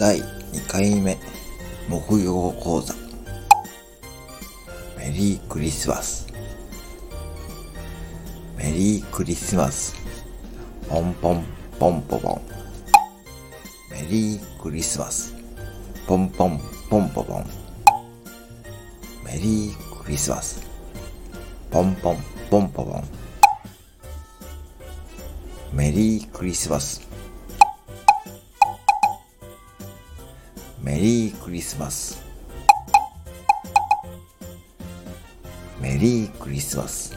第2回目木曜講座。メリークリスマス。メリークリスマス。ポンポンポンポポン。メリークリスマス。ポンポンポンポポン。メリークリスマス。ポンポンポンポポン。メリークリスマス。メリークリスマス。メリークリスマス。